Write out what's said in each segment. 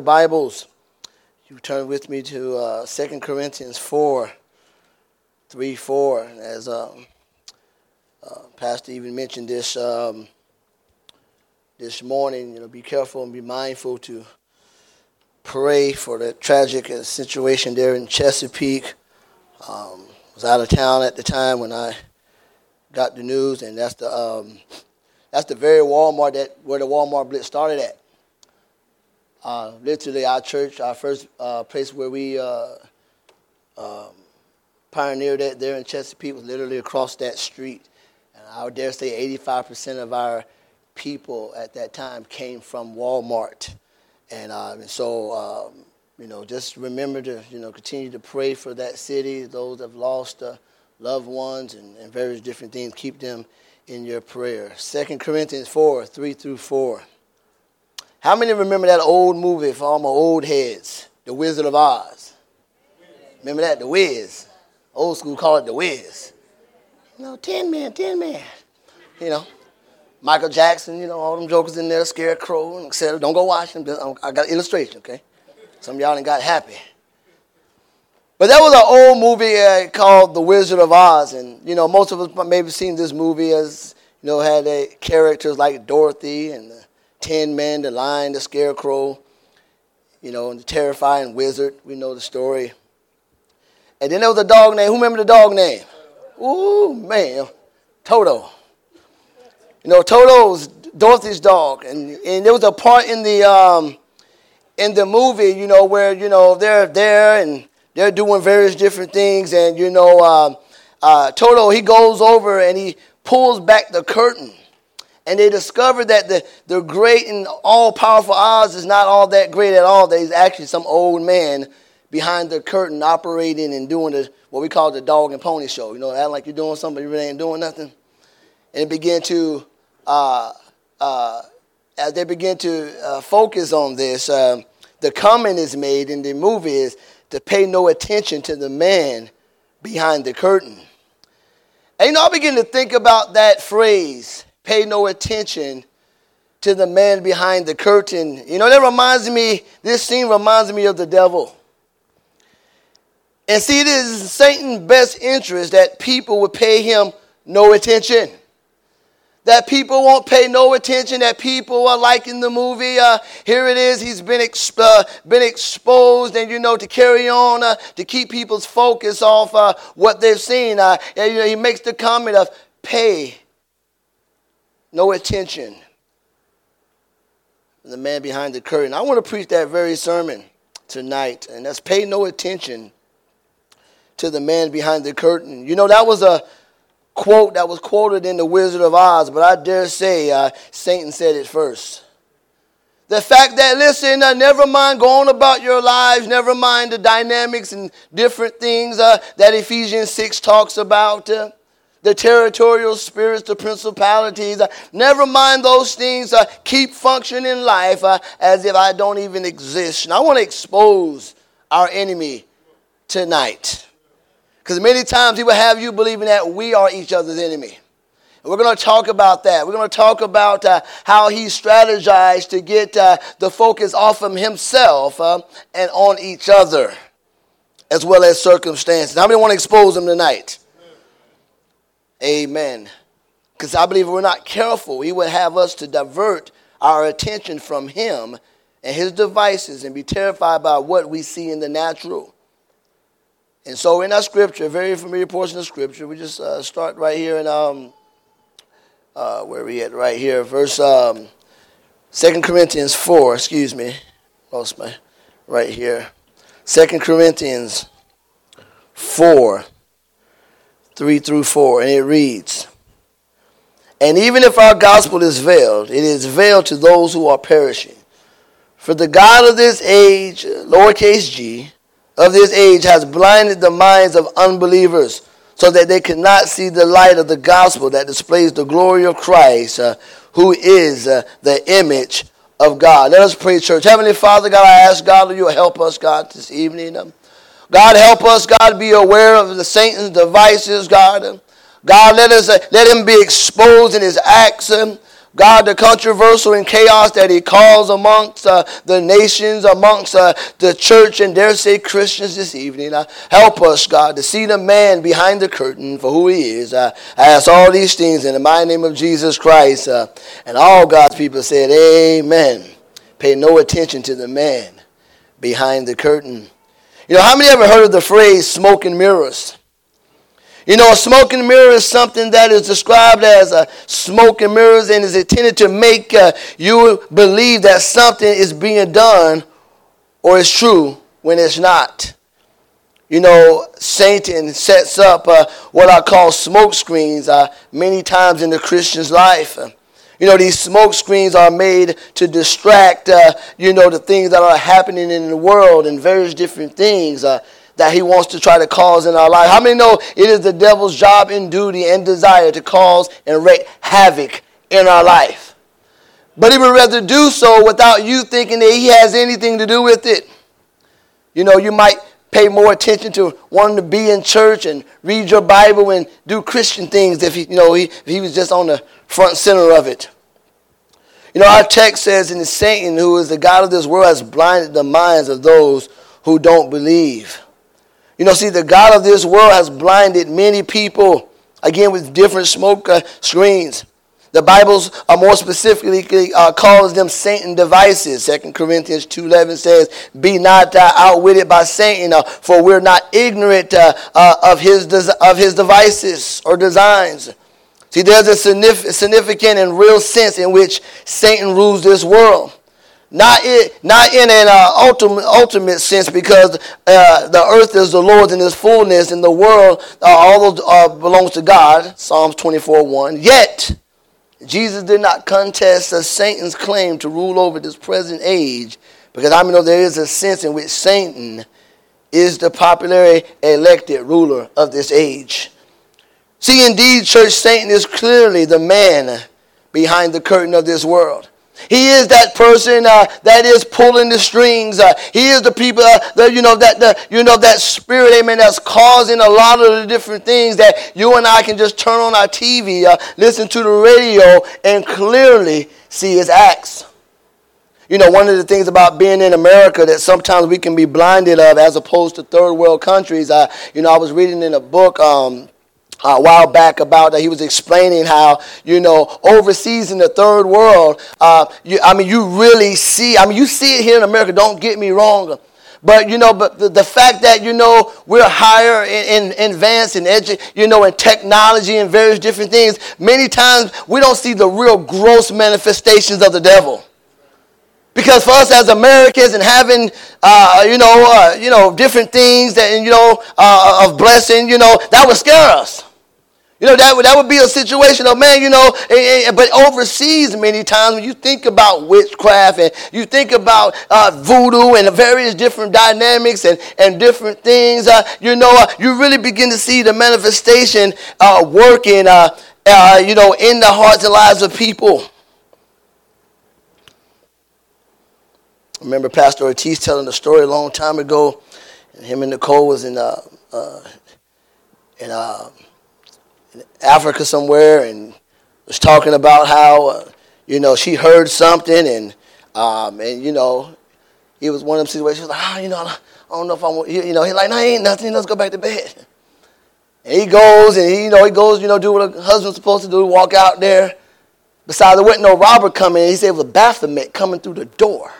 Bibles, you turn with me to uh, 2 Corinthians 4, 3, 4. As um, uh, Pastor even mentioned this um, this morning, you know, be careful and be mindful to pray for the tragic situation there in Chesapeake. Um, was out of town at the time when I got the news, and that's the um, that's the very Walmart that where the Walmart blitz started at. Uh, literally, our church, our first uh, place where we uh, um, pioneered that there in Chesapeake was literally across that street. And I would dare say 85% of our people at that time came from Walmart. And, uh, and so, um, you know, just remember to, you know, continue to pray for that city, those that have lost uh, loved ones and, and various different things. Keep them in your prayer. 2 Corinthians 4, 3 through 4. How many remember that old movie for all my old heads, The Wizard of Oz? Remember that, The Wiz? Old school call it The Wiz. You know, Tin Man, Tin Man. You know, Michael Jackson, you know, all them jokers in there, Scarecrow, and etc. Don't go watch them. I got illustration, okay? Some of y'all ain't got happy. But that was an old movie uh, called The Wizard of Oz, and you know, most of us maybe seen this movie as you know had uh, characters like Dorothy and the Tin Man, the Lion, the Scarecrow, you know, and the terrifying wizard. We know the story. And then there was a dog name. Who remember the dog name? Ooh, man, Toto. You know, Toto was Dorothy's dog, and, and there was a part in the um, in the movie, you know, where you know they're there and they're doing various different things, and you know, um, uh, Toto he goes over and he pulls back the curtain and they discovered that the, the great and all powerful Oz is not all that great at all. That he's actually some old man behind the curtain operating and doing the, what we call the dog and pony show. You know, acting like you're doing something, you really ain't doing nothing. And it began to, uh, uh, as they begin to uh, focus on this, um, the comment is made in the movie is to pay no attention to the man behind the curtain. And you know, I begin to think about that phrase pay no attention to the man behind the curtain. You know, that reminds me, this scene reminds me of the devil. And see, it is Satan's best interest that people would pay him no attention. That people won't pay no attention, that people are liking the movie. Uh, here it is, he's been, exp- uh, been exposed, and you know, to carry on, uh, to keep people's focus off uh, what they've seen. Uh, and, you know, he makes the comment of pay no attention. The man behind the curtain. I want to preach that very sermon tonight, and that's pay no attention to the man behind the curtain. You know, that was a quote that was quoted in The Wizard of Oz, but I dare say uh, Satan said it first. The fact that, listen, uh, never mind going about your lives, never mind the dynamics and different things uh, that Ephesians 6 talks about. Uh, the territorial spirits, the principalities. Uh, never mind those things. Uh, keep functioning in life uh, as if I don't even exist. And I want to expose our enemy tonight. Because many times he will have you believing that we are each other's enemy. We're going to talk about that. We're going to talk about uh, how he strategized to get uh, the focus off of himself uh, and on each other, as well as circumstances. How many want to expose him tonight? Amen. Because I believe we're not careful, he would have us to divert our attention from him and his devices and be terrified by what we see in the natural. And so, in our scripture, a very familiar portion of scripture, we just uh, start right here in um, uh, where we at? Right here, verse um, 2 Corinthians 4, excuse me. Lost my right here. 2 Corinthians 4. 3 through 4, and it reads And even if our gospel is veiled, it is veiled to those who are perishing. For the God of this age, lowercase g, of this age has blinded the minds of unbelievers so that they cannot see the light of the gospel that displays the glory of Christ, uh, who is uh, the image of God. Let us pray, church. Heavenly Father, God, I ask God that you help us, God, this evening. Um, God, help us, God, be aware of the Satan's devices, God. God, let us let him be exposed in his acts. God, the controversial and chaos that He calls amongst uh, the nations, amongst uh, the church, and dare say Christians this evening. Uh, help us, God, to see the man behind the curtain for who he is. Uh, I ask all these things in the mighty name of Jesus Christ. Uh, and all God's people said, Amen. Pay no attention to the man behind the curtain. You know, how many ever heard of the phrase smoke and mirrors? You know, a smoke and mirror is something that is described as a smoke and mirrors and is intended to make uh, you believe that something is being done or is true when it's not. You know, Satan sets up uh, what I call smoke screens uh, many times in the Christian's life. You know, these smoke screens are made to distract, uh, you know, the things that are happening in the world and various different things. Uh, that he wants to try to cause in our life. How many know it is the devil's job and duty and desire to cause and wreak havoc in our life? But he would rather do so without you thinking that he has anything to do with it. You know, you might pay more attention to wanting to be in church and read your Bible and do Christian things if he, you know, he, if he was just on the front center of it. You know, our text says, "In the Satan, who is the God of this world, has blinded the minds of those who don't believe." You know, see, the God of this world has blinded many people, again, with different smoke uh, screens. The Bible's uh, more specifically uh, calls them Satan devices. 2 Corinthians 2.11 says, Be not uh, outwitted by Satan, uh, for we're not ignorant uh, uh, of, his des- of his devices or designs. See, there's a significant and real sense in which Satan rules this world. Not in, not in an uh, ultimate, ultimate sense because the earth is the Lord's in its fullness and the world all uh, belongs to God. Psalms 24 1. Yet, Jesus did not contest Satan's claim to rule over this present age because I know there is a sense in which Satan is the popularly elected ruler of this age. See, indeed, church, Satan is clearly the man behind the curtain of this world. He is that person uh, that is pulling the strings. Uh, he is the people uh, that you know that the you know that spirit, amen, that's causing a lot of the different things that you and I can just turn on our TV, uh, listen to the radio, and clearly see his acts. You know, one of the things about being in America that sometimes we can be blinded of, as opposed to third world countries. Uh, you know, I was reading in a book. Um, a while back about that he was explaining how you know overseas in the third world uh, you, i mean you really see i mean you see it here in america don't get me wrong but you know but the, the fact that you know we're higher in, in advance in edu- you know in technology and various different things many times we don't see the real gross manifestations of the devil because for us as Americans and having, uh, you know, uh, you know, different things that, you know, uh, of blessing, you know, that would scare us. You know, that would, that would be a situation of, man, you know, but overseas many times when you think about witchcraft and you think about uh, voodoo and various different dynamics and, and different things, uh, you know, uh, you really begin to see the manifestation uh, working, uh, uh, you know, in the hearts and lives of people. I remember Pastor Ortiz telling a story a long time ago, and him and Nicole was in, uh, in Africa somewhere and was talking about how, uh, you know, she heard something and, um, and you know, it was one of them situations She was like, oh, you know, I don't know if I want, you know, he's like, no, ain't nothing, let's go back to bed. And he goes and he, you know, he goes, you know, do what a husband's supposed to do, walk out there. Besides, there wasn't no robber coming in. He said it was Baphomet coming through the door.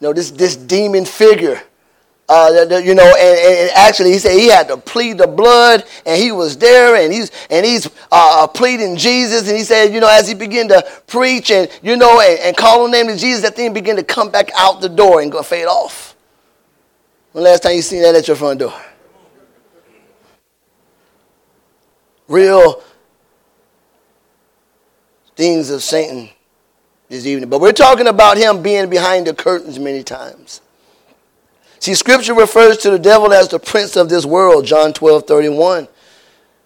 You know, this, this demon figure uh, you know, and, and, actually, he said he had to plead the blood, and he was there, and he's and he's uh, uh, pleading Jesus, and he said, you know, as he began to preach and you know and, and call on the name of Jesus, that thing began to come back out the door and go fade off. When last time you seen that at your front door? Real things of Satan this evening, but we're talking about him being behind the curtains many times. See, scripture refers to the devil as the prince of this world, John 12, 31.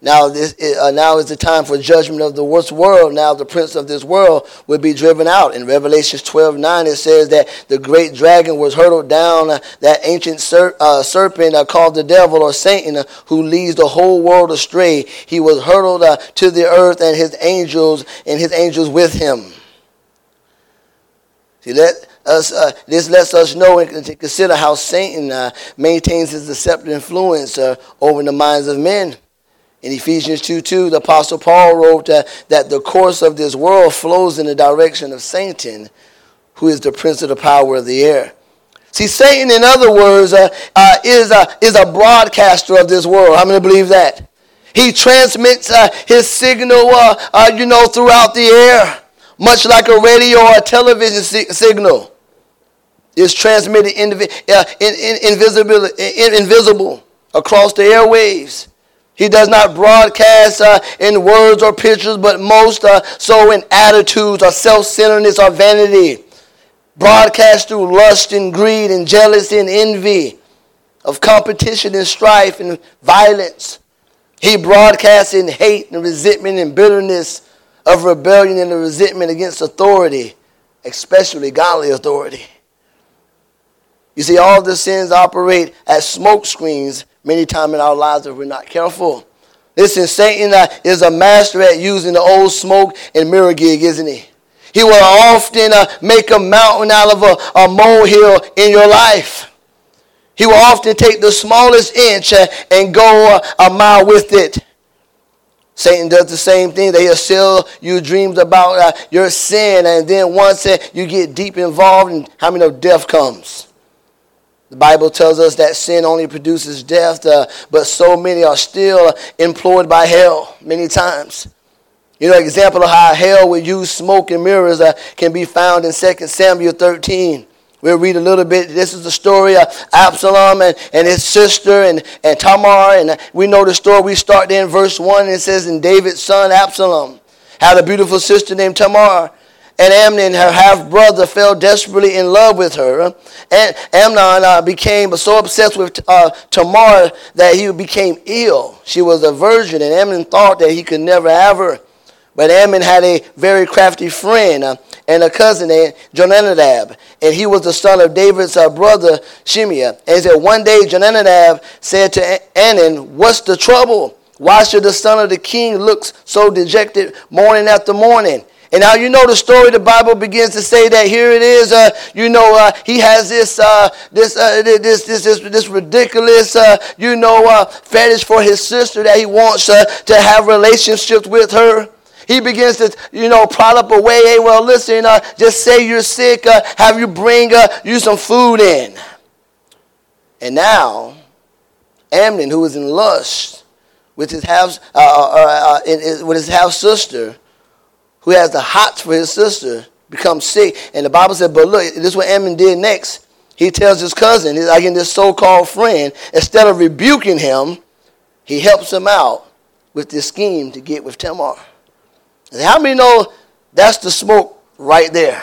Now, this, uh, now is the time for judgment of the worst world. Now, the prince of this world will be driven out. In Revelation 12 9, it says that the great dragon was hurled down, uh, that ancient ser- uh, serpent uh, called the devil or Satan, uh, who leads the whole world astray. He was hurled uh, to the earth, and his angels and his angels with him. See, let us, this lets us know and consider how Satan maintains his deceptive influence over the minds of men. In Ephesians 2 2, the Apostle Paul wrote uh, that the course of this world flows in the direction of Satan, who is the prince of the power of the air. See, Satan, in other words, uh, uh, is, a, is a broadcaster of this world. How many believe that? He transmits uh, his signal, uh, uh, you know, throughout the air, much like a radio or a television si- signal. It's transmitted invi- in, in, invisible, in, invisible across the airwaves. He does not broadcast uh, in words or pictures, but most uh, so in attitudes or self centeredness or vanity. Broadcast through lust and greed and jealousy and envy, of competition and strife and violence. He broadcasts in hate and resentment and bitterness, of rebellion and the resentment against authority, especially godly authority. You see, all the sins operate as smoke screens many times in our lives if we're not careful. Listen, Satan uh, is a master at using the old smoke and mirror gig, isn't he? He will often uh, make a mountain out of a, a molehill in your life. He will often take the smallest inch uh, and go uh, a mile with it. Satan does the same thing. That he'll sell you dreams about uh, your sin, and then once uh, you get deep involved, and how many know death comes? The Bible tells us that sin only produces death, uh, but so many are still employed by hell many times. You know, example of how hell would use smoke and mirrors uh, can be found in 2 Samuel 13. We'll read a little bit. This is the story of Absalom and, and his sister and, and Tamar. And we know the story. We start there in verse 1. And it says, And David's son Absalom had a beautiful sister named Tamar. And Amnon, her half brother, fell desperately in love with her. And Amnon uh, became so obsessed with uh, Tamar that he became ill. She was a virgin, and Amnon thought that he could never have her. But Amnon had a very crafty friend uh, and a cousin named Jonadab, and he was the son of David's uh, brother Shimea. And he said, One day Jonadab said to Amnon, What's the trouble? Why should the son of the king look so dejected morning after morning? And now you know the story. The Bible begins to say that here it is. Uh, you know, uh, he has this, uh, this, uh, this, this, this, this ridiculous, uh, you know, fetish for his sister that he wants to have relationships with her. He begins to, you know, prod up a way. Hey, well, listen, uh, just say you're sick. Uh, have you bring uh, you some food in. And now, Amnon, who was in lust with his half, in, with his half sister, who has the hots for his sister becomes sick. And the Bible said, but look, this is what Amnon did next. He tells his cousin, like in this so-called friend, instead of rebuking him, he helps him out with this scheme to get with Tamar. How many know that's the smoke right there?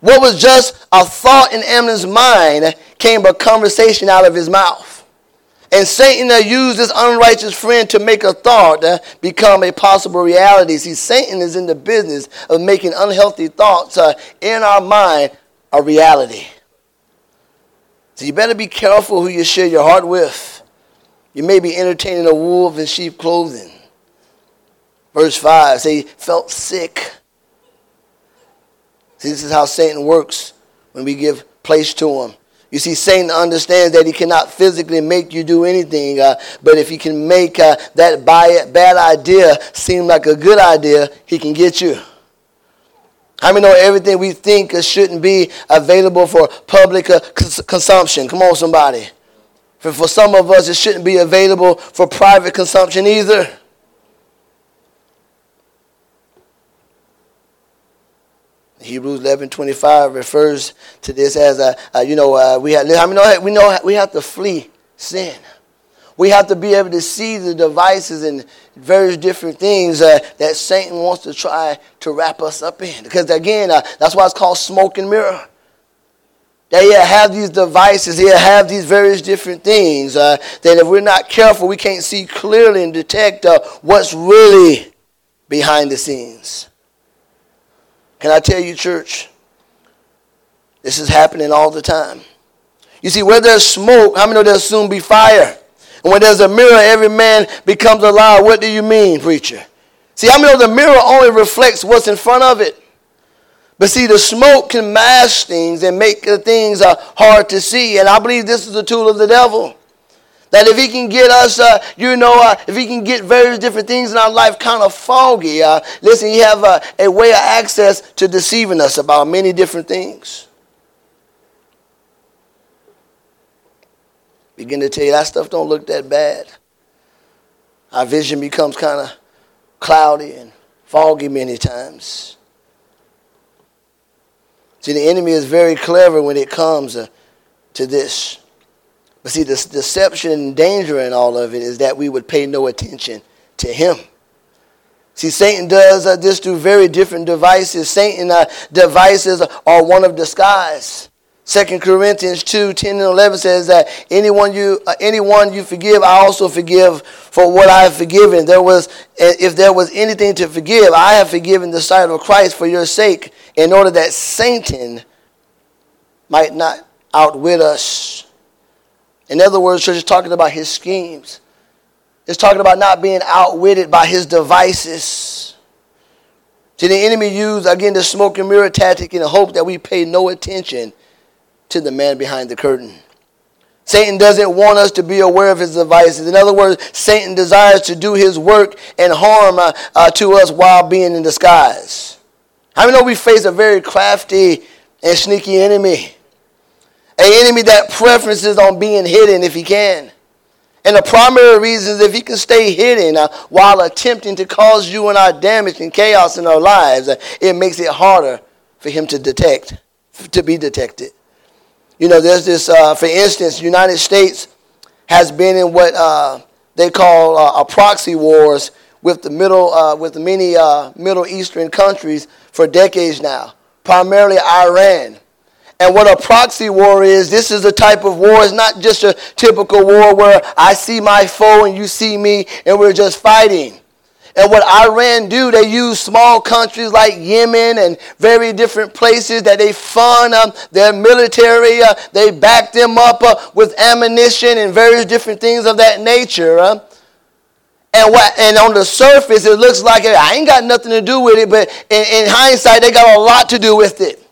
What was just a thought in Amnon's mind came a conversation out of his mouth. And Satan used this unrighteous friend to make a thought uh, become a possible reality. See, Satan is in the business of making unhealthy thoughts uh, in our mind a reality. So you better be careful who you share your heart with. You may be entertaining a wolf in sheep clothing. Verse 5 say he felt sick. See, this is how Satan works when we give place to him. You see, Satan understands that he cannot physically make you do anything, uh, but if he can make uh, that bad idea seem like a good idea, he can get you. How many know everything we think shouldn't be available for public uh, cons- consumption? Come on, somebody. For, for some of us, it shouldn't be available for private consumption either. Hebrews 11 25 refers to this as a, a you know, uh, we, have, I mean, we know we have to flee sin. We have to be able to see the devices and various different things uh, that Satan wants to try to wrap us up in. Because again, uh, that's why it's called smoke and mirror. that he'll have these devices, he'll have these various different things. Uh, that if we're not careful, we can't see clearly and detect uh, what's really behind the scenes. Can I tell you, church? This is happening all the time. You see, where there's smoke, how many know there'll soon be fire? And when there's a mirror, every man becomes a liar. What do you mean, preacher? See, how many know the mirror only reflects what's in front of it? But see, the smoke can mask things and make things uh, hard to see. And I believe this is a tool of the devil. That if he can get us, uh, you know, uh, if he can get various different things in our life kind of foggy, uh, listen, he have a, way of access to deceiving us about many different things. Begin to tell you that stuff don't look that bad. Our vision becomes kind of cloudy and foggy many times. See, the enemy is very clever when it comes uh, to this. But see, the deception and danger in all of it is that we would pay no attention to him. See, Satan does uh, this through very different devices. Satan uh, devices are one of disguise. 2 Corinthians 2, 10 and 11 says that anyone you, uh, anyone you forgive, I also forgive for what I have forgiven. There was, if there was anything to forgive, I have forgiven the sight of Christ for your sake, in order that Satan might not outwit us. In other words, church is talking about his schemes. It's talking about not being outwitted by his devices. See, the enemy used, again, the smoke and mirror tactic in the hope that we pay no attention to the man behind the curtain. Satan doesn't want us to be aware of his devices. In other words, Satan desires to do his work and harm uh, uh, to us while being in disguise. How many know we face a very crafty and sneaky enemy? An enemy that preferences on being hidden if he can. And the primary reason is if he can stay hidden uh, while attempting to cause you and I damage and chaos in our lives, uh, it makes it harder for him to detect, to be detected. You know, there's this, uh, for instance, United States has been in what uh, they call uh, a proxy wars with the middle, uh, with many Middle Eastern countries for decades now, primarily Iran. And what a proxy war is, this is a type of war. It's not just a typical war where I see my foe and you see me and we're just fighting. And what Iran do, they use small countries like Yemen and very different places that they fund um, their military. Uh, they back them up uh, with ammunition and various different things of that nature. Uh. And what? And on the surface, it looks like I ain't got nothing to do with it, but in, in hindsight, they got a lot to do with it.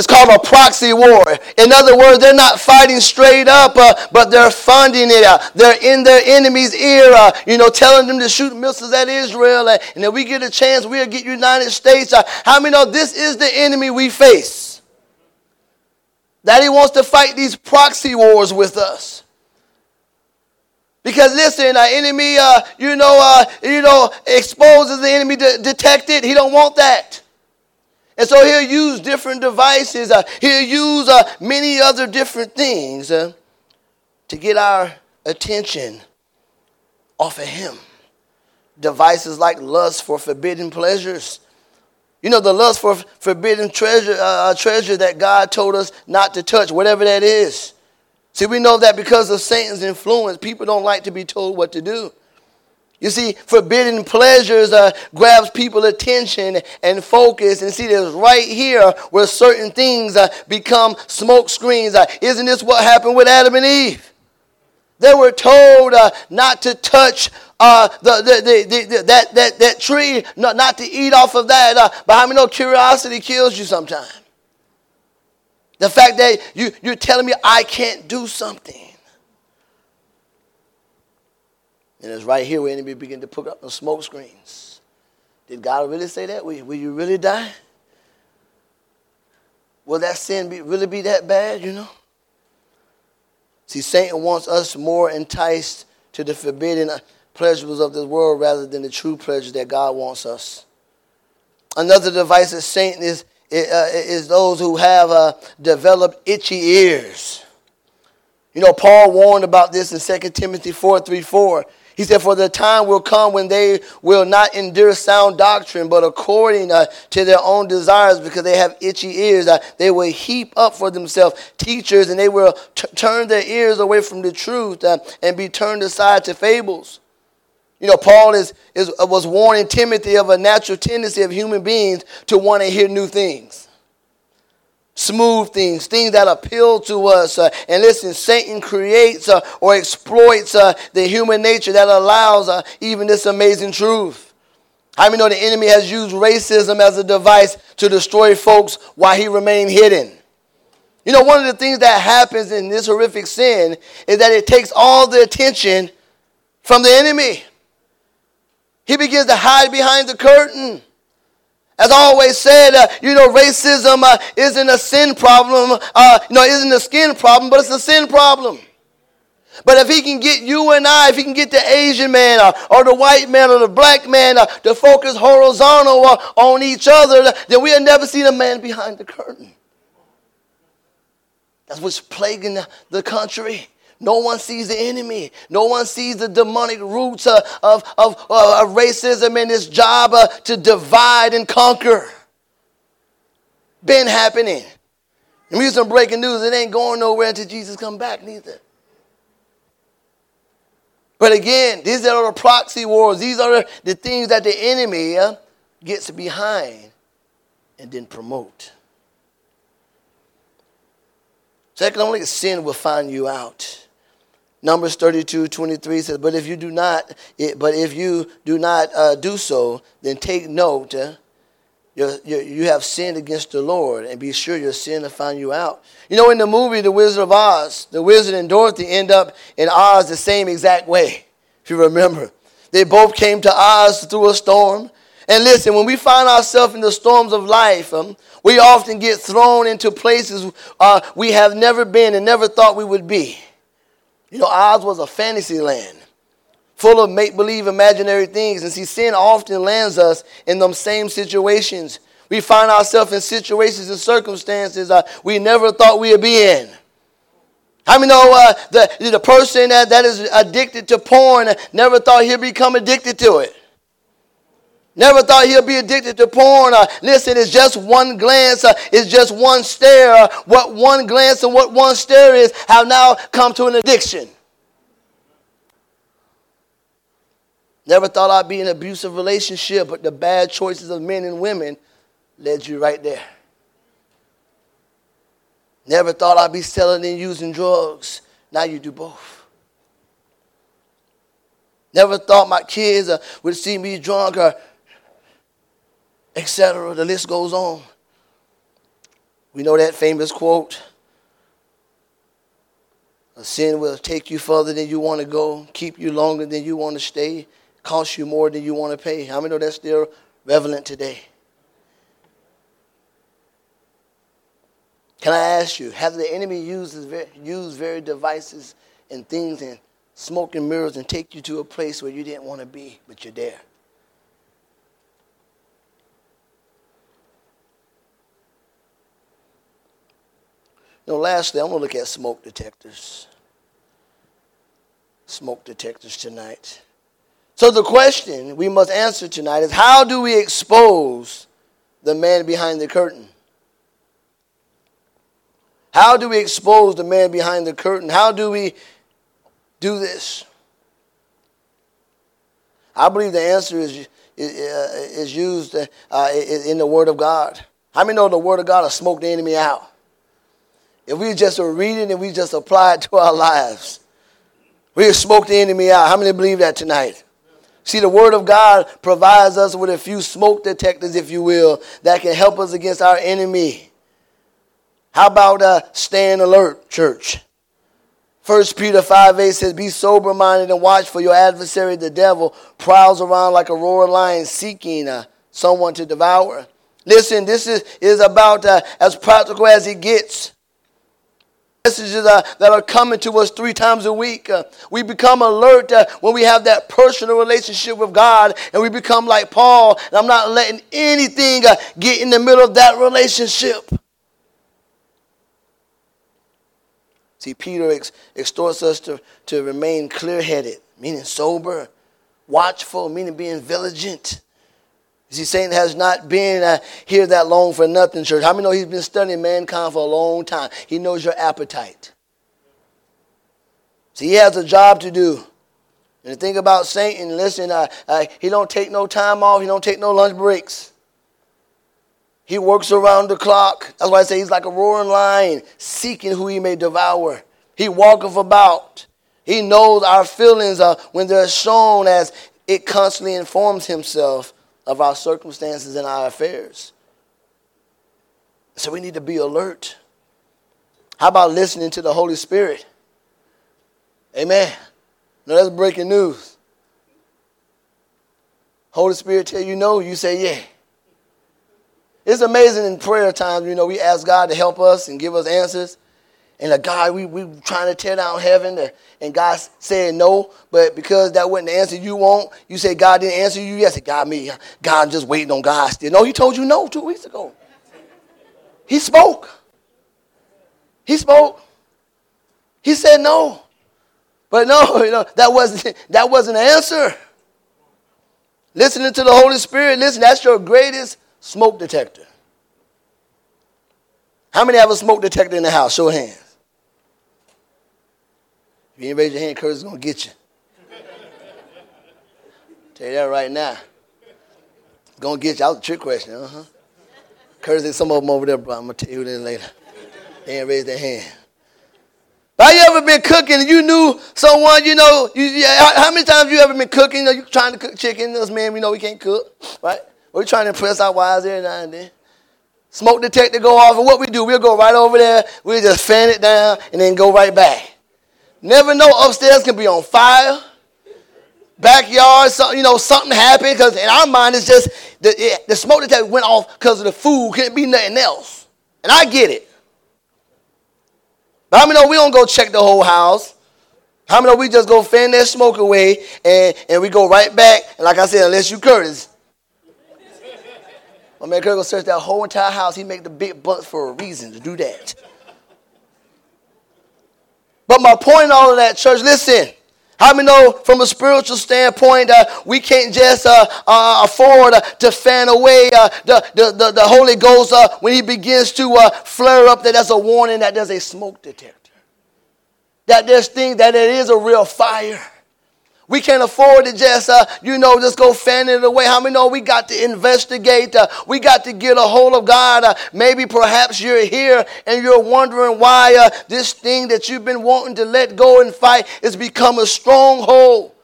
It's called a proxy war. In other words, they're not fighting straight up, uh, but they're funding it. Uh, they're in their enemy's ear, uh, you know, telling them to shoot missiles at Israel. Uh, and if we get a chance, we'll get United States. Uh, how many know this is the enemy we face? That he wants to fight these proxy wars with us. Because listen, our enemy, uh, you know, you know, exposes the enemy to detect it. He don't want that. And so he'll use different devices. Uh, he'll use uh, many other different things uh, to get our attention off of him. Devices like lust for forbidden pleasures. You know, the lust for forbidden treasure, uh, treasure that God told us not to touch, whatever that is. See, we know that because of Satan's influence, people don't like to be told what to do. You see, forbidden pleasures uh, grabs people attention and focus. And see, there's right here where certain things uh, become smoke screens. Uh, isn't this what happened with Adam and Eve? They were told uh, not to touch uh, the, the, the, the, that, that, that tree, not, not to eat off of that. Uh, but how many know curiosity kills you sometimes? The fact that you, you're telling me I can't do something. And it's right here where enemy begin to put up the smoke screens. Did God really say that? Will, will you really die? Will that sin be, really be that bad, you know? See, Satan wants us more enticed to the forbidden pleasures of this world rather than the true pleasures that God wants us. Another device of Satan is, uh, is those who have uh, developed itchy ears. You know, Paul warned about this in 2 Timothy 4 3 4. He said, For the time will come when they will not endure sound doctrine, but according uh, to their own desires, because they have itchy ears, uh, they will heap up for themselves teachers, and they will t- turn their ears away from the truth uh, and be turned aside to fables. You know, Paul is, is, was warning Timothy of a natural tendency of human beings to want to hear new things smooth things, things that appeal to us. Uh, and listen, Satan creates uh, or exploits uh, the human nature that allows uh, even this amazing truth. How many know the enemy has used racism as a device to destroy folks while he remained hidden? You know, one of the things that happens in this horrific sin is that it takes all the attention from the enemy. He begins to hide behind the curtain. As I always said, uh, you know, racism uh, isn't a sin problem, uh, you know, isn't a skin problem, but it's a sin problem. But if he can get you and I, if he can get the Asian man or, uh, or the white man or the black man uh, to focus horizontal uh, on each other, then we'll never see the man behind the curtain. That's what's plaguing the country. No one sees the enemy. No one sees the demonic roots uh, of, of, uh, of racism and its job uh, to divide and conquer. Been happening. And here's some breaking news. It ain't going nowhere until Jesus come back neither. But again, these are the proxy wars. These are the things that the enemy uh, gets behind and then promote. Second, only sin will find you out. Numbers 32, 23 says, But if you do not, but if you do not uh, do so, then take note, uh, you're, you're, you have sinned against the Lord, and be sure your sin will find you out. You know, in the movie The Wizard of Oz, the wizard and Dorothy end up in Oz the same exact way, if you remember. They both came to Oz through a storm. And listen, when we find ourselves in the storms of life, um, we often get thrown into places uh, we have never been and never thought we would be. You know, Oz was a fantasy land full of make believe imaginary things. And see, sin often lands us in them same situations. We find ourselves in situations and circumstances uh, we never thought we'd be in. How many know uh, the, the person that, that is addicted to porn never thought he'd become addicted to it? Never thought he'll be addicted to porn. Uh, listen, it's just one glance. Uh, it's just one stare. Uh, what one glance and what one stare is have now come to an addiction. Never thought I'd be in an abusive relationship, but the bad choices of men and women led you right there. Never thought I'd be selling and using drugs. Now you do both. Never thought my kids uh, would see me drunk or etc. The list goes on. We know that famous quote A sin will take you further than you want to go, keep you longer than you want to stay, cost you more than you want to pay. How many know that's still relevant today? Can I ask you, have the enemy used, used very devices and things and smoke and mirrors and take you to a place where you didn't want to be, but you're there? Know, lastly, I'm going to look at smoke detectors. Smoke detectors tonight. So the question we must answer tonight is how do we expose the man behind the curtain? How do we expose the man behind the curtain? How do we do this? I believe the answer is, is used uh, in the Word of God. How many know the Word of God will smoke the enemy out? If we just read it and we just apply it to our lives, we smoke the enemy out. How many believe that tonight? See, the Word of God provides us with a few smoke detectors, if you will, that can help us against our enemy. How about uh, staying alert, church? 1 Peter 5 8 says, Be sober minded and watch for your adversary, the devil, prowls around like a roaring lion seeking uh, someone to devour. Listen, this is, is about uh, as practical as it gets messages uh, that are coming to us three times a week. Uh, we become alert uh, when we have that personal relationship with God, and we become like Paul. And I'm not letting anything uh, get in the middle of that relationship. See, Peter ex- extorts us to, to remain clear headed, meaning sober, watchful, meaning being vigilant. You see, Satan has not been uh, here that long for nothing, church. How many know he's been studying mankind for a long time? He knows your appetite. See, he has a job to do. And the thing about Satan, listen, uh, uh, he don't take no time off. He don't take no lunch breaks. He works around the clock. That's why I say he's like a roaring lion, seeking who he may devour. He walketh about. He knows our feelings uh, when they're shown as it constantly informs himself of our circumstances and our affairs. So we need to be alert. How about listening to the Holy Spirit? Amen. Now that's breaking news. Holy Spirit tell you no, you say yeah. It's amazing in prayer times, you know, we ask God to help us and give us answers. And like, God, we, we trying to tear down heaven, and God said no, but because that wasn't the answer you want, you say God didn't answer you. Yes, God, me, God, just waiting on God still. No, He told you no two weeks ago. He spoke. He spoke. He said no. But no, you know, that wasn't that wasn't the answer. Listening to the Holy Spirit, listen, that's your greatest smoke detector. How many have a smoke detector in the house? Show hands. If you didn't raise your hand, Curtis is going to get you. Tell you that right now. Going to get you. That was a trick question. Uh-huh. Curtis, some of them over there, but I'm going to tell you that later. They ain't raised their hand. Have you ever been cooking and you knew someone, you know, you, how, how, many times you ever been cooking? You know, you trying to cook chicken, us men, we know we can't cook, right? We're trying to impress our wives every now and then. Smoke detector go off, and what we do, we'll go right over there, we'll just fan it down, and then go right back. Never know upstairs can be on fire. Backyard, so, you know, something happened, because in our mind, it's just the, it, the smoke detector went off because of the food, couldn't be nothing else. And I get it. But how many know we don't go check the whole house? How many know we just go fan that smoke away and, and we go right back? And like I said, unless you Curtis, my man Kirk will search that whole entire house. He make the big bucks for a reason to do that. But my point in all of that, church, listen. How many know from a spiritual standpoint uh, we can't just uh, uh, afford uh, to fan away uh, the, the, the, the, Holy Ghost uh, when he begins to flare up that there's a warning that there's a smoke detector. That there's things that it is a real fire. We can't afford to just, uh, you know, just go fanning it away. How many know we got to investigate? Uh, we got to get a hold of God. Uh, maybe perhaps you're here and you're wondering why uh, this thing that you've been wanting to let go and fight has become a stronghold.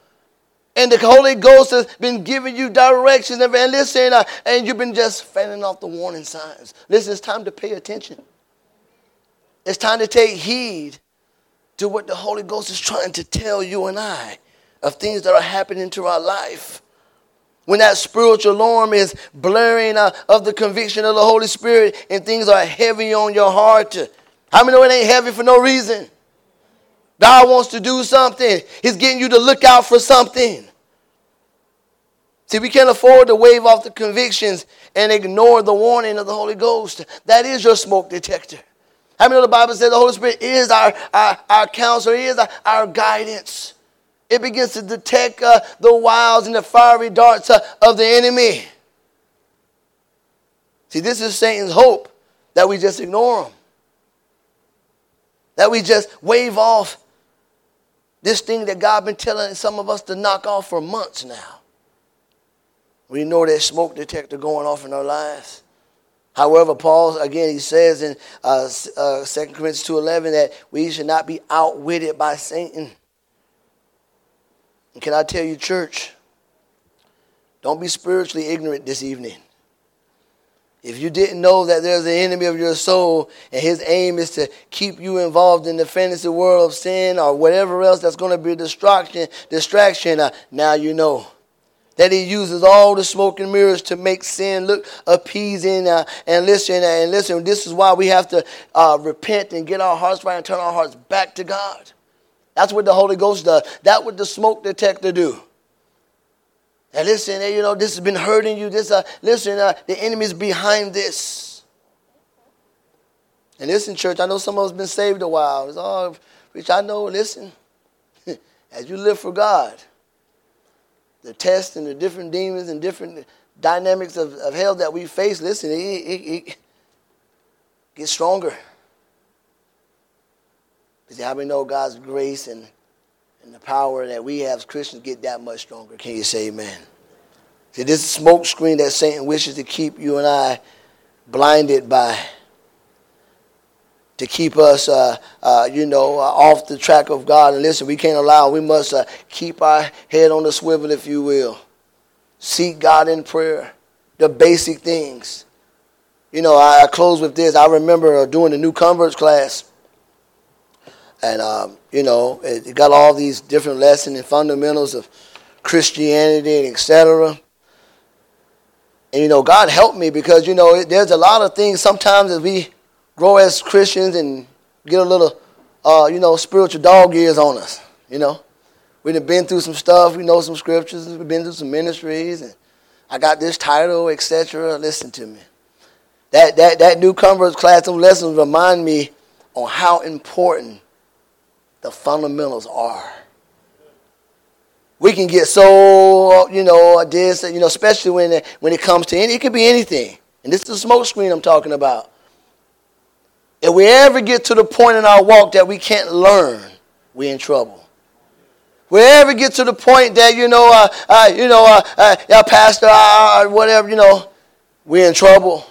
And the Holy Ghost has been giving you directions. And listen, uh, and you've been just fanning off the warning signs. Listen, it's time to pay attention. It's time to take heed to what the Holy Ghost is trying to tell you and I of things that are happening to our life. When that spiritual alarm is blaring uh, of the conviction of the Holy Spirit and things are heavy on your heart, how many know it ain't heavy for no reason? God wants to do something. He's getting you to look out for something. See, we can't afford to wave off the convictions and ignore the warning of the Holy Ghost. That is your smoke detector. How many know the Bible says the Holy Spirit is our, our, our counselor, is our, our guidance? It begins to detect uh, the wiles and the fiery darts uh, of the enemy. See, this is Satan's hope that we just ignore him, that we just wave off this thing that God been telling some of us to knock off for months now. We know that smoke detector going off in our lives. However, Paul, again, he says in uh, uh, 2 Corinthians 2.11 that we should not be outwitted by Satan. And can I tell you, church, don't be spiritually ignorant this evening. If you didn't know that there's an enemy of your soul and his aim is to keep you involved in the fantasy world of sin or whatever else that's going to be a distraction, distraction, uh, now you know that he uses all the smoke and mirrors to make sin look appeasing. Uh, and listen, uh, and listen, this is why we have to uh, repent and get our hearts right and turn our hearts back to God. That's what the Holy Ghost does. That's what the smoke detector do. And listen, you know, this has been hurting you. This, uh, listen, uh, the enemy's behind this. And listen, church, I know some of us been saved a while. It's all, which I know, listen, as you live for God, the tests and the different demons and different dynamics of, of hell that we face, listen, it, it, it gets stronger. Because how we know God's grace and, and the power that we have as Christians get that much stronger. Can you say amen? See, this smoke screen that Satan wishes to keep you and I blinded by to keep us, uh, uh, you know, uh, off the track of God. And listen, we can't allow, we must uh, keep our head on the swivel, if you will. Seek God in prayer, the basic things. You know, I, I close with this. I remember uh, doing the new converts class. And, um, you know, it, it, got all these different lessons and fundamentals of Christianity and etc. And, you know, God helped me because, you know, it, there's a lot of things sometimes that we grow as Christians and get a little, uh, you know, spiritual dog ears on us. You know, we've been through some stuff. We know some scriptures. We've been through some ministries, and I got this title, etc. Listen to me. That that that new converts class, some lessons remind me on how important the fundamentals are. We can get so, you know, this, you know, especially when it, when it comes to any, it could be anything. And this is the smoke screen I'm talking about. If we ever get to the point in our walk that we can't learn, we're in trouble. We ever get to the point that you know, uh, uh, you know, uh, uh, pastor, uh, uh, whatever, you know, we're in trouble.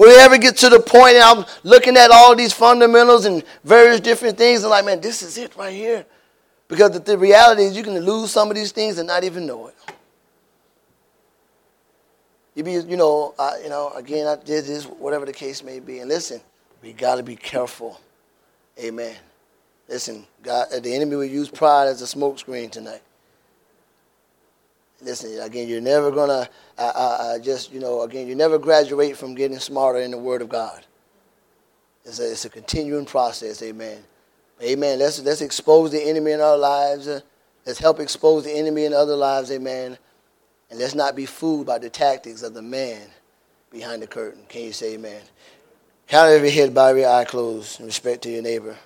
We ever get to the point and I'm looking at all these fundamentals and various different things and like, man, this is it right here. Because the, the reality is you can lose some of these things and not even know it. You be, you know, uh, you know, again, I did this, whatever the case may be. And listen, we got to be careful. Amen. Listen, God, the enemy will use pride as a smokescreen tonight. Listen, again, you're never gonna uh, uh, uh, just, you know, again, you never graduate from getting smarter in the Word of God. It's a, it's a continuing process. Amen. Amen. Let's let's expose the enemy in our lives. Uh, let's help expose the enemy in other lives. Amen. And let's not be fooled by the tactics of the man behind the curtain. Can you say amen? Count every head, bow every eye closed in respect to your neighbor.